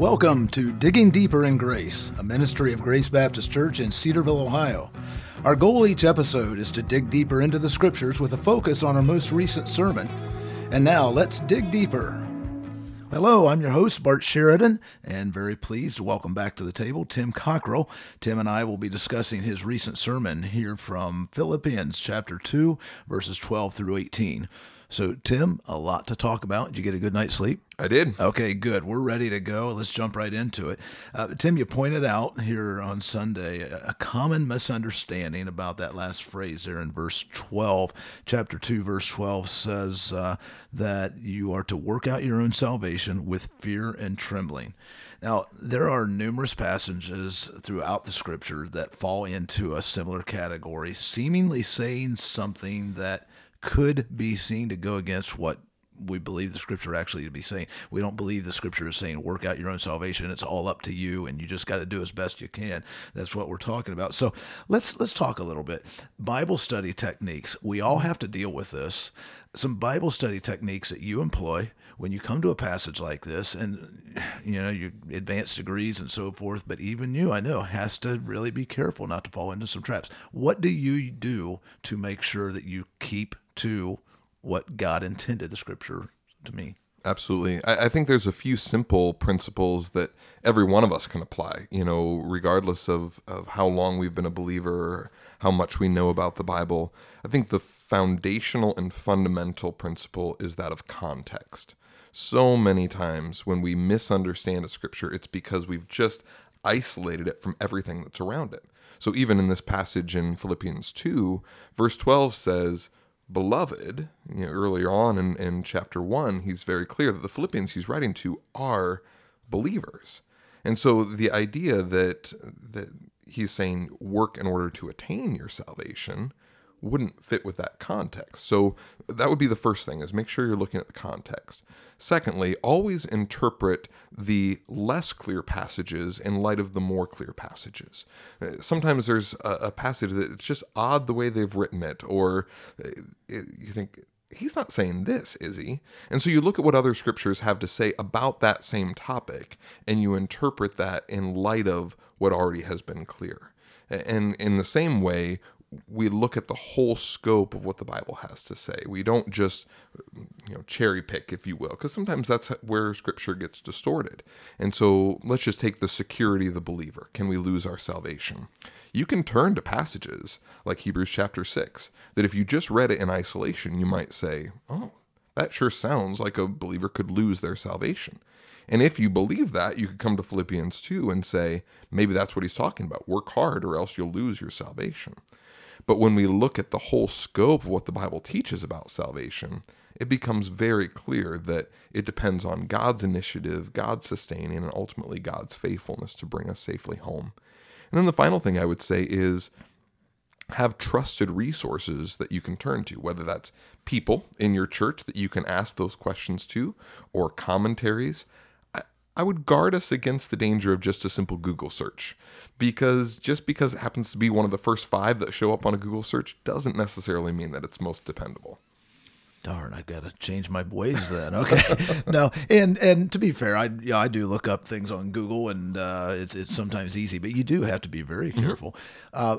Welcome to Digging Deeper in Grace, a ministry of Grace Baptist Church in Cedarville, Ohio. Our goal each episode is to dig deeper into the scriptures with a focus on our most recent sermon. And now let's dig deeper. Hello, I'm your host, Bart Sheridan, and very pleased to welcome back to the table Tim Cockrell. Tim and I will be discussing his recent sermon here from Philippians chapter 2, verses 12 through 18. So, Tim, a lot to talk about. Did you get a good night's sleep? I did. Okay, good. We're ready to go. Let's jump right into it. Uh, Tim, you pointed out here on Sunday a, common misunderstanding about that last phrase there in verse 12. Chapter 2, verse 12 says uh, that you are to work out your own salvation with fear and trembling. Now, there are numerous passages throughout the scripture that fall into a similar category, seemingly saying something that could be seen to go against what we believe the scripture actually to be saying. We don't believe the scripture is saying work out your own salvation. It's all up to you and you just got to do as best you can. That's what we're talking about. So let's let's talk a little bit. Bible study techniques. We all have to deal with this. Some Bible study techniques that you employ when you come to a passage like this and you know your advanced degrees and so forth but even you i know has to really be careful not to fall into some traps what do you do to make sure that you keep to what God intended the scripture to mean. Absolutely. I, I, think there's a few simple principles that every one of us can apply, you know, regardless of, of how long we've been a believer, how much we know about the Bible. I think the foundational and fundamental principle is that of context. So many times when we misunderstand a scripture, it's because we've just isolated it from everything that's around it. So even in this passage in Philippians 2, verse 12 says, beloved, you know, earlier on in, in chapter one, he's very clear that the Philippians he's writing to are believers. And so the idea that that he's saying work in order to attain your salvation wouldn't fit with that context. So that would be the first thing is make sure you're looking at the context. Secondly, always interpret the less clear passages in light of the more clear passages. Sometimes there's a, a passage that it's just odd the way they've written it, or uh, it, you think, he's not saying this, is he? And so you look at what other scriptures have to say about that same topic, and you interpret that in light of what already has been clear. And in the same way, we look at the whole scope of what the Bible has to say. We don't just, you know, cherry pick, if you will, because sometimes that's where Scripture gets distorted. And so let's just take the security of the believer. Can we lose our salvation? You can turn to passages like Hebrews chapter 6 that if you just read it in isolation, you might say, oh, that sure sounds like a believer could lose their salvation. And if you believe that, you could come to Philippians 2 and say, maybe that's what he's talking about. Work hard or else you'll lose your salvation. But when we look at the whole scope of what the Bible teaches about salvation, it becomes very clear that it depends on God's initiative, God's sustaining, and ultimately God's faithfulness to bring us safely home. And then the final thing I would say is have trusted resources that you can turn to, whether that's people in your church that you can ask those questions to, or commentaries. I would guard us against the danger of just a simple Google search because just because it happens to be one of the first five that show up on a Google search doesn't necessarily mean that it's most dependable. Darn, i've got to change my ways then. Okay, no, and and to be fair, I yeah, I do look up things on Google, and uh, it's it's sometimes easy, but you do have to be very mm-hmm. careful. Uh,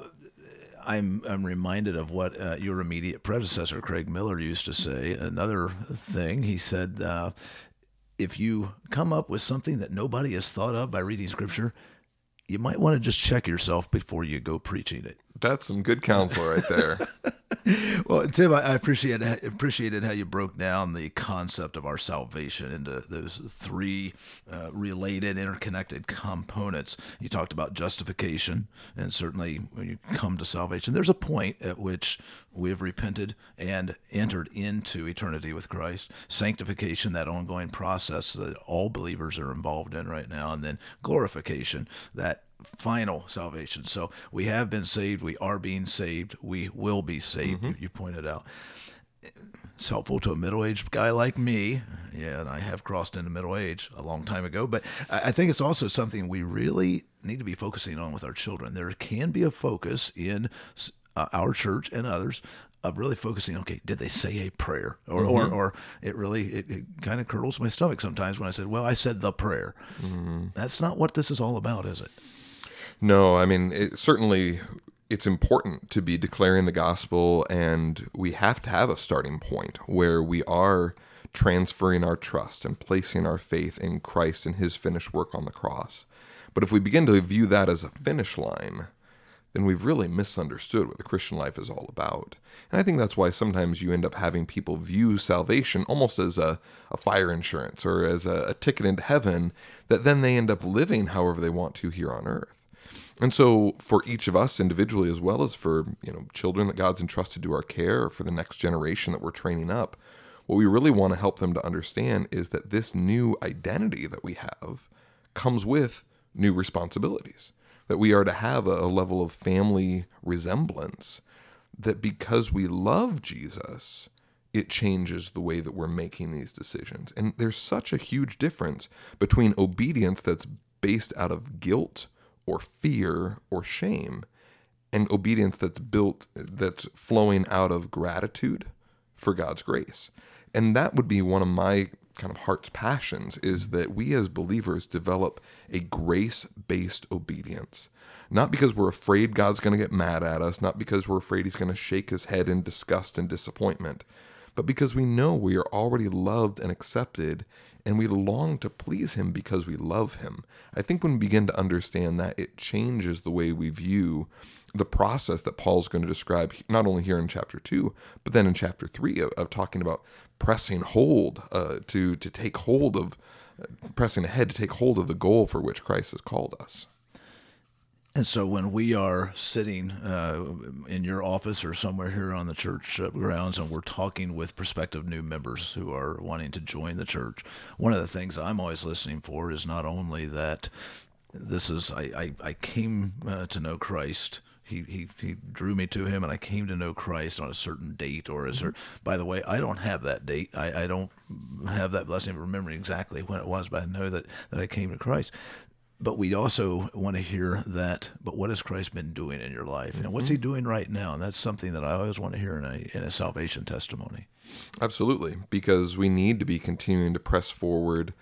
I'm I'm reminded of what uh, your immediate predecessor Craig Miller used to say. Another thing he said, uh, if you come up with something that nobody has thought of by reading scripture, you might want to just check yourself before you go preaching it. That's some good counsel right there. well, Tim, I appreciate appreciated how you broke down the concept of our salvation into those three uh, related, interconnected components. You talked about justification, and certainly when you come to salvation, there's a point at which we have repented and entered into eternity with Christ. Sanctification, that ongoing process that all believers are involved in right now, and then glorification, that final salvation. So we have been saved. We are being saved. We will be saved. Mm-hmm. You, pointed out. It's helpful to a middle aged guy like me. Yeah, and I have crossed into middle age a long time ago. But I think it's also something we really need to be focusing on with our children. There can be a focus in uh, our church and others of really focusing. Okay, did they say a prayer, or or, or it really it, it kind of curdles my stomach sometimes when I said, "Well, I said the prayer." That's not what this is all about, is it? No, I mean, it, certainly it's important to be declaring the gospel, and we have to have a starting point where we are transferring our trust and placing our faith in Christ and his finished work on the cross. But if we begin to view that as a finish line, then we've really misunderstood what the Christian life is all about. And I think that's why sometimes you end up having people view salvation almost as a, a fire insurance or as a, a ticket into heaven that then they end up living however they want to here on earth. And so for each of us individually as well as for, you know, children that God's entrusted to our care for the next generation that we're training up, what we really want to help them to understand is that this new identity that we have comes with new responsibilities. That we are to have a, a level of family resemblance that because we love Jesus, it changes the way that we're making these decisions. And there's such a huge difference between obedience that's based out of guilt or fear or shame and obedience that's built that's flowing out of gratitude for God's grace. And that would be one of my kind of heart's passions is that we as believers develop a grace-based obedience. Not because we're afraid God's going to get mad at us, not because we're afraid he's going to shake his head in disgust and disappointment, but because we know we are already loved and accepted and we long to please him because we love him. I think when we begin to understand that, it changes the way we view the process that Paul's going to describe, not only here in chapter two, but then in chapter three of, of talking about pressing hold uh, to to take hold of, uh, pressing ahead to take hold of the goal for which Christ has called us. And so when we are sitting uh, in your office or somewhere here on the church uh, grounds and we're talking with prospective new members who are wanting to join the church, one of the things I'm always listening for is not only that this is, I, I, I came uh, to know Christ. He, he, he drew me to him and I came to know Christ on a certain date or a certain, by the way, I don't have that date. I, I don't have that blessing of remembering exactly when it was, but I know that, that I came to Christ but we also want to hear that but what has christ been doing in your life and what's he mm-hmm. doing right now and that's something that i always want to hear in a, in a salvation testimony Absolutely, because we need to be continuing to press forward.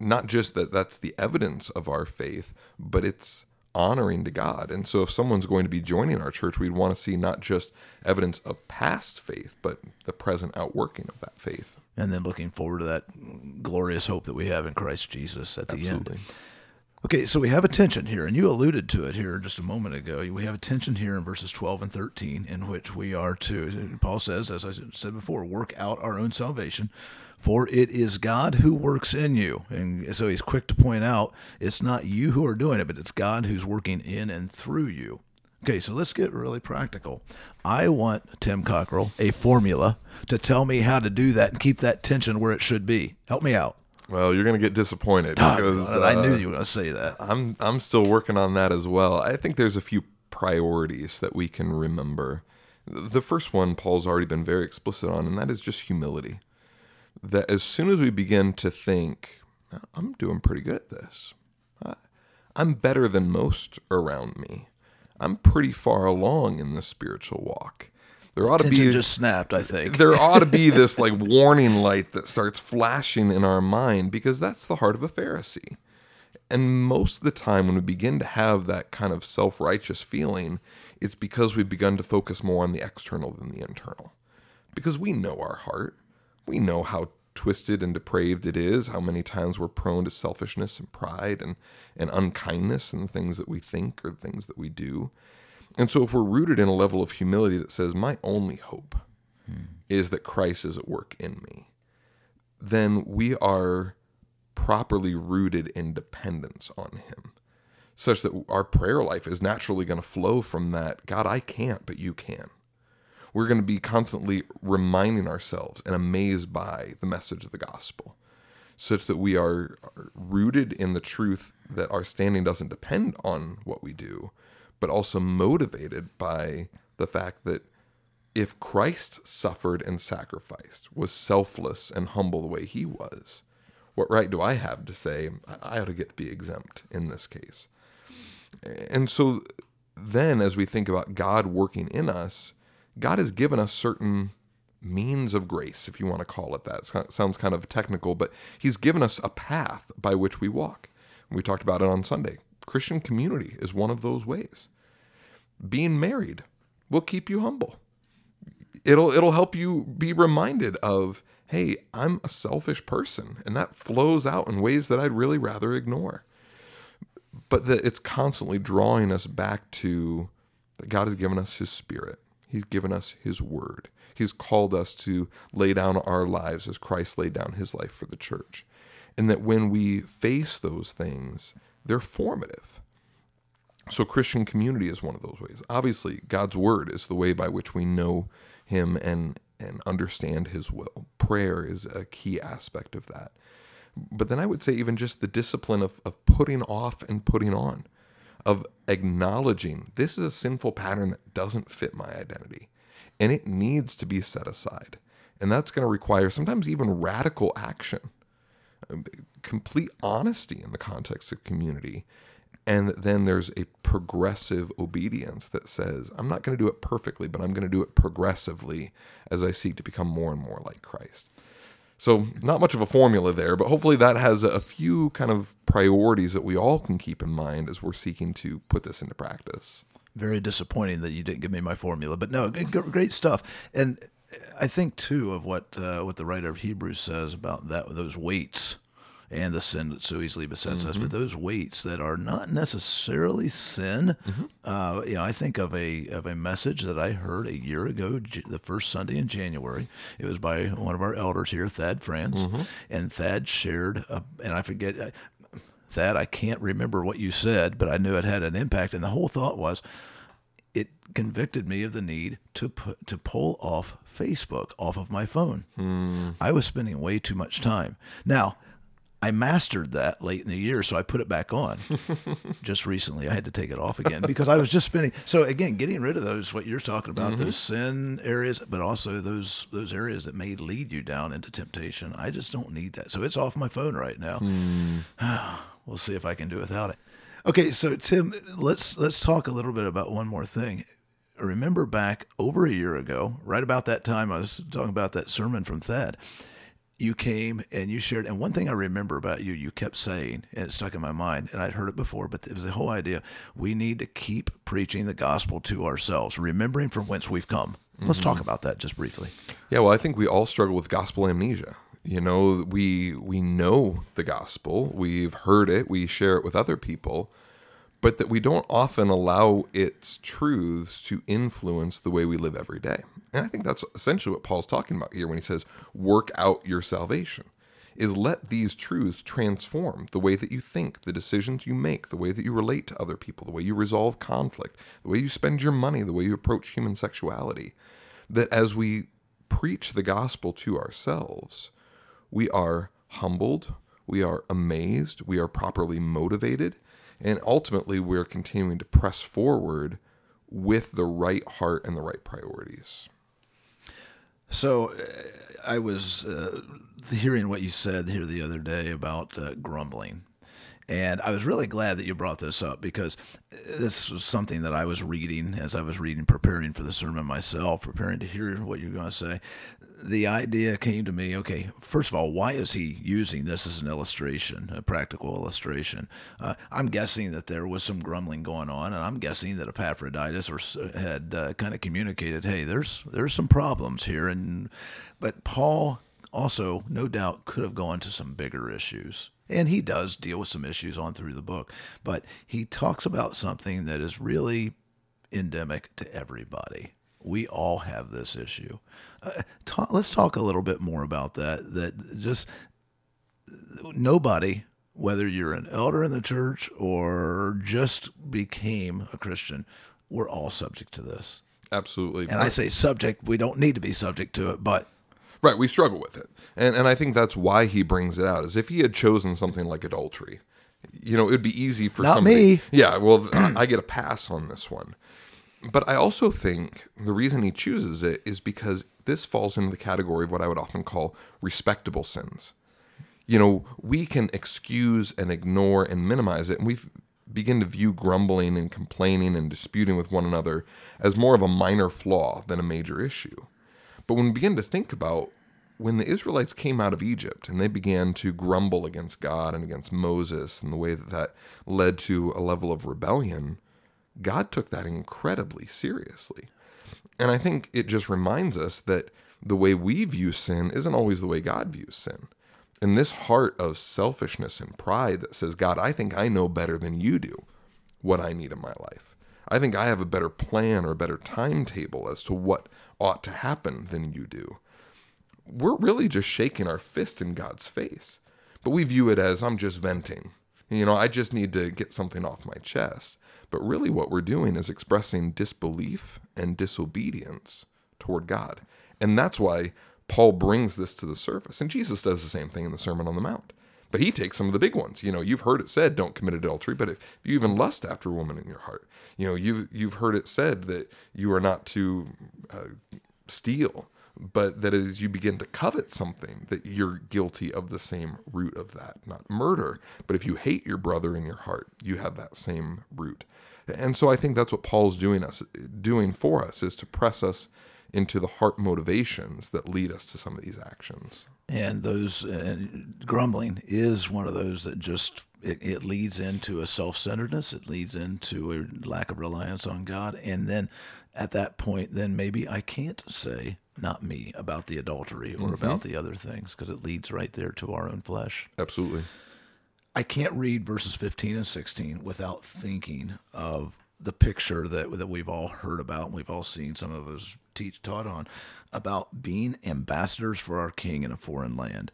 Not just that that's the evidence of our faith, but it's honoring to God. And so, if someone's going to be joining our church, we'd want to see not just evidence of past faith, but the present outworking of that faith. and then looking forward to that glorious hope that we have in christ jesus at the Absolutely. end Okay, so we have a tension here, and you alluded to it here just a moment ago. We have a tension here in verses 12 and 13, in which we are to, Paul says, as I said before, work out our own salvation, for it is God who works in you. And so he's quick to point out it's not you who are doing it, but it's God who's working in and through you. Okay, so let's get really practical. I want, Tim Cockrell, a formula to tell me how to do that and keep that tension where it should be. Help me out. Well, you're going to get disappointed Ah, because I knew uh, you were going to say that. I'm I'm still working on that as well. I think there's a few priorities that we can remember. The first one Paul's already been very explicit on, and that is just humility. That as soon as we begin to think, I'm doing pretty good at this, I'm better than most around me, I'm pretty far along in the spiritual walk. There ought to Tension be just snapped, I think. there ought to be this like warning light that starts flashing in our mind because that's the heart of a Pharisee. And most of the time, when we begin to have that kind of self righteous feeling, it's because we've begun to focus more on the external than the internal. Because we know our heart, we know how twisted and depraved it is, how many times we're prone to selfishness and pride and, and unkindness and things that we think or things that we do. And so, if we're rooted in a level of humility that says, My only hope hmm. is that Christ is at work in me, then we are properly rooted in dependence on Him, such that our prayer life is naturally going to flow from that God, I can't, but you can. We're going to be constantly reminding ourselves and amazed by the message of the gospel, such that we are are rooted in the truth that our standing doesn't depend on what we do, but also motivated by the fact that if Christ suffered and sacrificed, was selfless and humble the way he was, what right do I have to say I ought to get to be exempt in this case? And so then, as we think about God working in us, God has given us certain means of grace, if you want to call it that. It sounds kind of technical, but He's given us a path by which we walk. We talked about it on Sunday. Christian community is one of those ways. Being married will keep you humble. It'll it'll help you be reminded of, hey, I'm a selfish person, and that flows out in ways that I'd really rather ignore. But that it's constantly drawing us back to that God has given us His Spirit. He's given us His Word. He's called us to lay down our lives as Christ laid down His life for the church, and that when we face those things, they're formative. So, Christian community is one of those ways. Obviously, God's word is the way by which we know Him and, and understand His will. Prayer is a key aspect of that. But then I would say, even just the discipline of, of putting off and putting on, of acknowledging this is a sinful pattern that doesn't fit my identity and it needs to be set aside. And that's going to require sometimes even radical action, complete honesty in the context of community and then there's a progressive obedience that says, I'm not going to do it perfectly, but I'm going to do it progressively as I seek to become more and more like Christ. So, not much of a formula there, but hopefully that has a few kind of priorities that we all can keep in mind as we're seeking to put this into practice. Very disappointing that you didn't give me my formula, but no, great stuff. And I think too of what uh, what the writer of Hebrews says about that those weights and the sin that so easily besets mm-hmm. us. But mm-hmm. those weights that are not necessarily sin, mm-hmm. uh, you know, I think of a of a message that I heard a year ago, the first Sunday in January. It was by one of our elders here, Thad France, mm-hmm. and Thad shared, a, and I forget. Thad, I can't remember what you said, but I knew it had an impact. And the whole thought was, it convicted me of the need to put to pull off Facebook off of my phone. Mm. I was spending way too much time. Now, I mastered that late in the year, so I put it back on. just recently, I had to take it off again because I was just spending. So again, getting rid of those, what you're talking about, mm-hmm. those sin areas, but also those those areas that may lead you down into temptation. I just don't need that, so it's off my phone right now. Mm. we'll see if I can do without it. Okay, so Tim, let's let's talk a little bit about one more thing. Remember back over a year ago, right about that time, I was talking about that sermon from Thad you came and you shared. And one thing I remember about you, you kept saying, and it stuck in my mind, and I'd heard it before, but it was the whole idea we need to keep preaching the gospel to ourselves, remembering from whence we've come. Mm-hmm. Let's talk about that just briefly. Yeah, well, I think we all struggle with gospel amnesia. You know, we we know the gospel, we've heard it, we share it with other people, but that we don't often allow its truths to influence the way we live every day. And I think that's essentially what Paul's talking about here when he says, work out your salvation, is let these truths transform the way that you think, the decisions you make, the way that you relate to other people, the way you resolve conflict, the way you spend your money, the way you approach human sexuality. That as we preach the gospel to ourselves, we are humbled, we are amazed, we are properly motivated, and ultimately, we're continuing to press forward with the right heart and the right priorities. So uh, I was uh, hearing what you said here the other day about uh, grumbling. And I was really glad that you brought this up because this was something that I was reading as I was reading, preparing for the sermon myself, preparing to hear what you're going to say the idea came to me okay, first of all, why is he using this as an illustration, a practical illustration? Uh, I'm guessing that there was some grumbling going on, and I'm guessing that Epaphroditus or, had uh, kind of communicated, hey, there's, there's some problems here. And, but Paul also, no doubt, could have gone to some bigger issues. And he does deal with some issues on through the book, but he talks about something that is really endemic to everybody we all have this issue. Uh, let's talk a little bit more about that. That just nobody, whether you're an elder in the church or just became a Christian, we're all subject to this. Absolutely. And I say subject, we don't need to be subject to it, but Right, we struggle with it. And and I think that's why he brings it out. Is if he had chosen something like adultery, you know, it'd be easy for Not somebody. Me. Yeah, well, I get a pass on this one. But I also think the reason he chooses it is because this falls into the category of what I would often call respectable sins. You know, we can excuse and ignore and minimize it, and we've begin to view grumbling and complaining and disputing with one another as more of a minor flaw than a major issue. But when we begin to think about when the Israelites came out of Egypt and they began to grumble against God and against Moses and the way that that led to a level of rebellion, God took that incredibly seriously. And I think it just reminds us that the way we view sin isn't always the way God views sin. And this heart of selfishness and pride that says, God, I think I know better than you do what I need in my life. I think I have a better plan or a better timetable as to what ought to happen than you do. We're really just shaking our fist in God's face. But we view it as I'm just venting. You know, I just need to get something off my chest. But really, what we're doing is expressing disbelief and disobedience toward God. And that's why Paul brings this to the surface. And Jesus does the same thing in the Sermon on the Mount. But he takes some of the big ones. You know, you've heard it said, "Don't commit adultery." But if you even lust after a woman in your heart, you know, you you've heard it said that you are not to uh, steal. But that as you begin to covet something, that you're guilty of the same root of that, not murder. But if you hate your brother in your heart, you have that same root. And so I think that's what Paul's doing us doing for us is to press us into the heart motivations that lead us to some of these actions. And those uh, grumbling is one of those that just it, it leads into a self-centeredness. It leads into a lack of reliance on God, and then at that point, then maybe I can't say not me about the adultery or mm-hmm. about the other things because it leads right there to our own flesh. Absolutely. I can't read verses 15 and 16 without thinking of the picture that that we've all heard about and we've all seen some of us teach taught on about being ambassadors for our king in a foreign land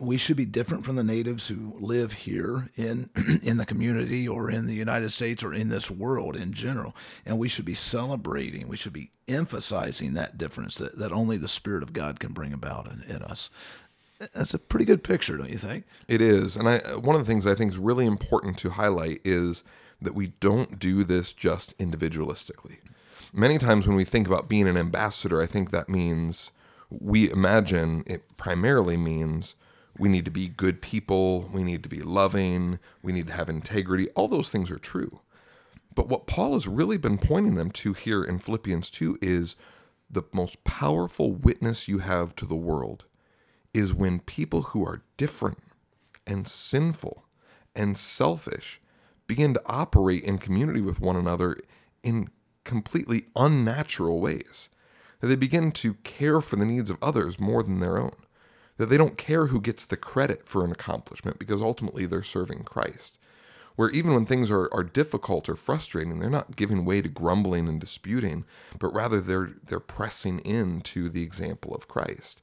we should be different from the natives who live here in in the community or in the United States or in this world in general and we should be celebrating we should be emphasizing that difference that, that only the spirit of God can bring about in, in us that's a pretty good picture, don't you think? It is. And I one of the things I think is really important to highlight is that we don't do this just individualistically. Many times when we think about being an ambassador, I think that means we imagine it primarily means we need to be good people, we need to be loving, we need to have integrity. All those things are true. But what Paul has really been pointing them to here in Philippians 2 is the most powerful witness you have to the world is when people who are different and sinful and selfish begin to operate in community with one another in completely unnatural ways. That they begin to care for the needs of others more than their own. That they don't care who gets the credit for an accomplishment because ultimately they're serving Christ. Where even when things are, are difficult or frustrating, they're not giving way to grumbling and disputing, but rather they're they're pressing into the example of Christ.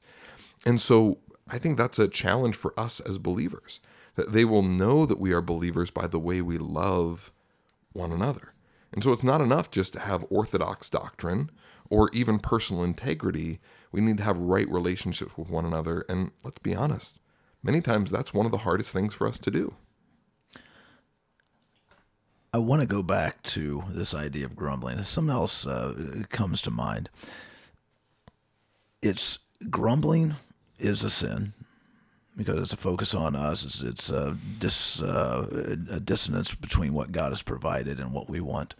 And so I think that's a challenge for us as believers that they will know that we are believers by the way we love one another. And so it's not enough just to have orthodox doctrine or even personal integrity. We need to have right relationships with one another. And let's be honest, many times that's one of the hardest things for us to do. I want to go back to this idea of grumbling. Something else uh, comes to mind. It's grumbling is a sin because it's a focus on us. It's, it's a, dis, uh, a dissonance between what God has provided and what we want.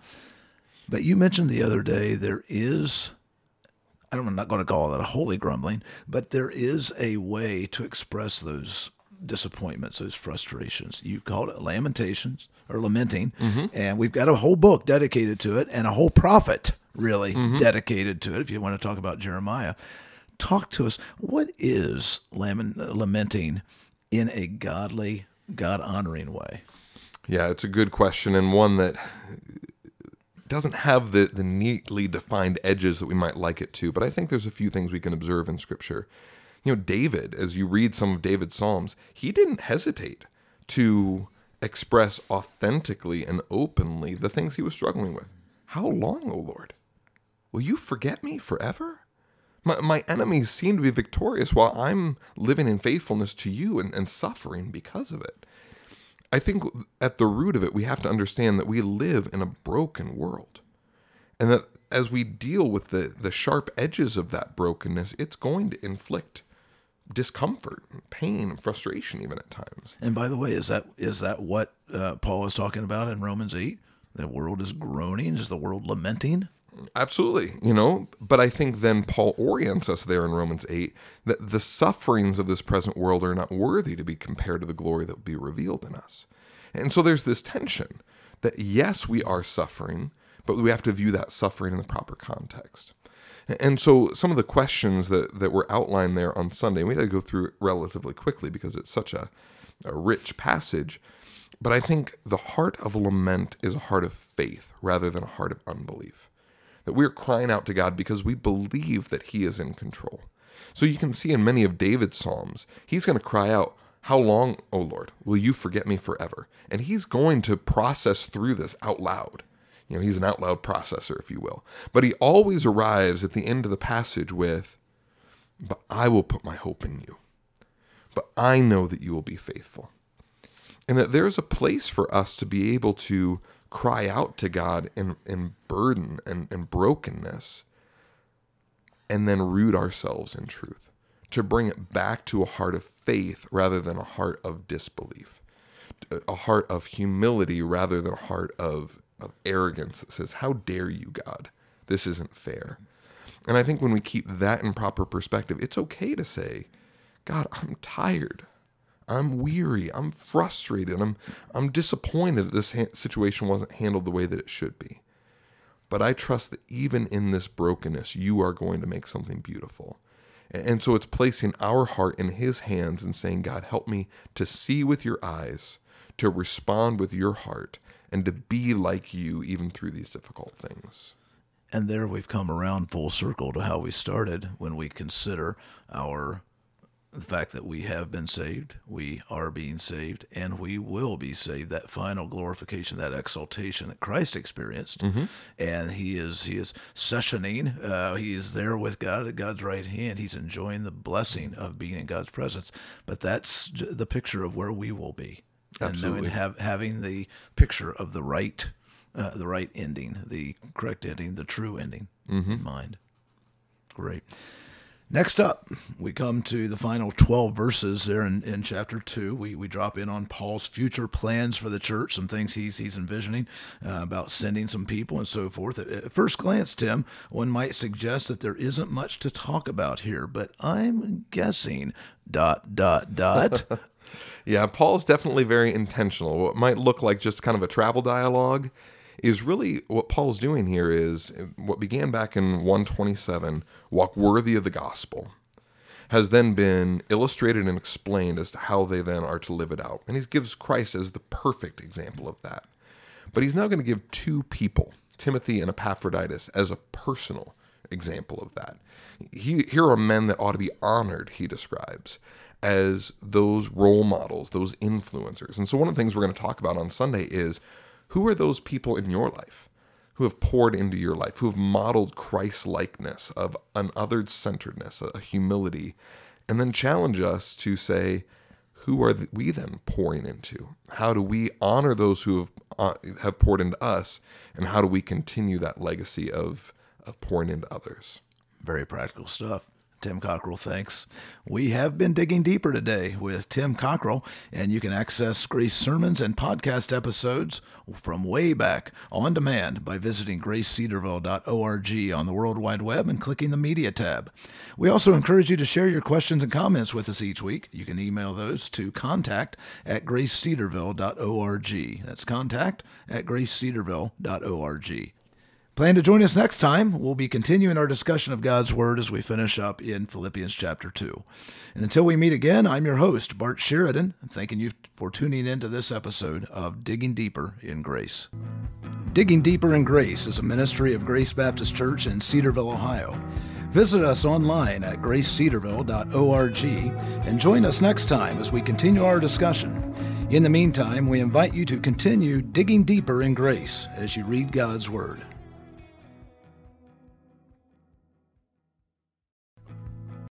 But you mentioned the other day there is, I'm not going to call it a holy grumbling, but there is a way to express those disappointments, those frustrations. You called it lamentations or lamenting, mm-hmm. and we've got a whole book dedicated to it and a whole prophet really mm-hmm. dedicated to it. If you want to talk about Jeremiah, talk to us. What is lamenting in a godly, God honoring way? Yeah, it's a good question and one that doesn't have the, the neatly defined edges that we might like it to, but I think there's a few things we can observe in Scripture. You know, David, as you read some of David's Psalms, he didn't hesitate to express authentically and openly the things he was struggling with. How long, O Lord? Will you forget me forever? My, my enemies seem to be victorious while I'm living in faithfulness to you and, and suffering because of it. I think at the root of it, we have to understand that we live in a broken world. And that as we deal with the, the sharp edges of that brokenness, it's going to inflict discomfort, pain, and frustration, even at times. And by the way, is that is that what uh, Paul is talking about in Romans eight? The world is groaning. Is the world lamenting? Absolutely, you know, but I think then Paul orients us there in Romans 8 that the sufferings of this present world are not worthy to be compared to the glory that will be revealed in us. And so there's this tension that yes, we are suffering, but we have to view that suffering in the proper context. And so some of the questions that, that were outlined there on Sunday, we had to go through it relatively quickly because it's such a, a rich passage. But I think the heart of lament is a heart of faith rather than a heart of unbelief. That we're crying out to God because we believe that He is in control. So you can see in many of David's Psalms, he's going to cry out, How long, O Lord, will you forget me forever? And he's going to process through this out loud. You know, he's an out loud processor, if you will. But he always arrives at the end of the passage with, But I will put my hope in you. But I know that you will be faithful. And that there's a place for us to be able to cry out to God in, in burden and, and brokenness and then root ourselves in truth, to bring it back to a heart of faith rather than a heart of disbelief, a heart of humility rather than a heart of, of arrogance that says, How dare you, God? This isn't fair. And I think when we keep that in proper perspective, it's okay to say, God, I'm tired. I'm weary. I'm frustrated. I'm I'm disappointed that this ha- situation wasn't handled the way that it should be. But I trust that even in this brokenness, you are going to make something beautiful. And so it's placing our heart in His hands and saying, God, help me to see with your eyes, to respond with your heart, and to be like you even through these difficult things. And there we've come around full circle to how we started when we consider our the fact that we have been saved, we are being saved, and we will be saved. That final glorification, that exaltation that Christ experienced, mm-hmm. and he is he is sessioning. Uh, he is there with God at God's right hand. He's enjoying the blessing of being in God's presence. But that's the picture of where we will be, Absolutely. and have, having the picture of the right, uh, the right ending, the correct ending, the true ending mm-hmm. in mind. Great. Next up, we come to the final 12 verses there in, in chapter 2. We, we drop in on Paul's future plans for the church, some things he's, he's envisioning uh, about sending some people and so forth. At, at first glance, Tim, one might suggest that there isn't much to talk about here, but I'm guessing dot, dot, dot. yeah, Paul's definitely very intentional. What might look like just kind of a travel dialogue is really what Paul's doing here is what began back in 127, walk worthy of the gospel, has then been illustrated and explained as to how they then are to live it out. And he gives Christ as the perfect example of that. But he's now going to give two people, Timothy and Epaphroditus, as a personal example of that. He, here are men that ought to be honored, he describes, as those role models, those influencers. And so, one of the things we're going to talk about on Sunday is who are those people in your life who have poured into your life, who have modeled Christ likeness of an othered centeredness, a humility, and then challenge us to say, who are we then pouring into? How do we honor those who have uh, have poured into us, and how do we continue that legacy of of pouring into others? Very practical stuff. Tim Cockrell, thanks. We have been digging deeper today with Tim Cockrell, and you can access Grace sermons and podcast episodes from way back on demand by visiting gracecedarville.org on the World Wide Web and clicking the Media tab. We also encourage you to share your questions and comments with us each week. You can email those to contact at gracecedarville.org. That's contact at gracecedarville.org. Plan to join us next time. We'll be continuing our discussion of God's Word as we finish up in Philippians chapter 2. And until we meet again, I'm your host, Bart Sheridan. I'm thanking you for tuning in to this episode of Digging Deeper in Grace. Digging Deeper in Grace is a ministry of Grace Baptist Church in Cedarville, Ohio. Visit us online at gracecedarville.org and join us next time as we continue our discussion. In the meantime, we invite you to continue digging deeper in grace as you read God's Word.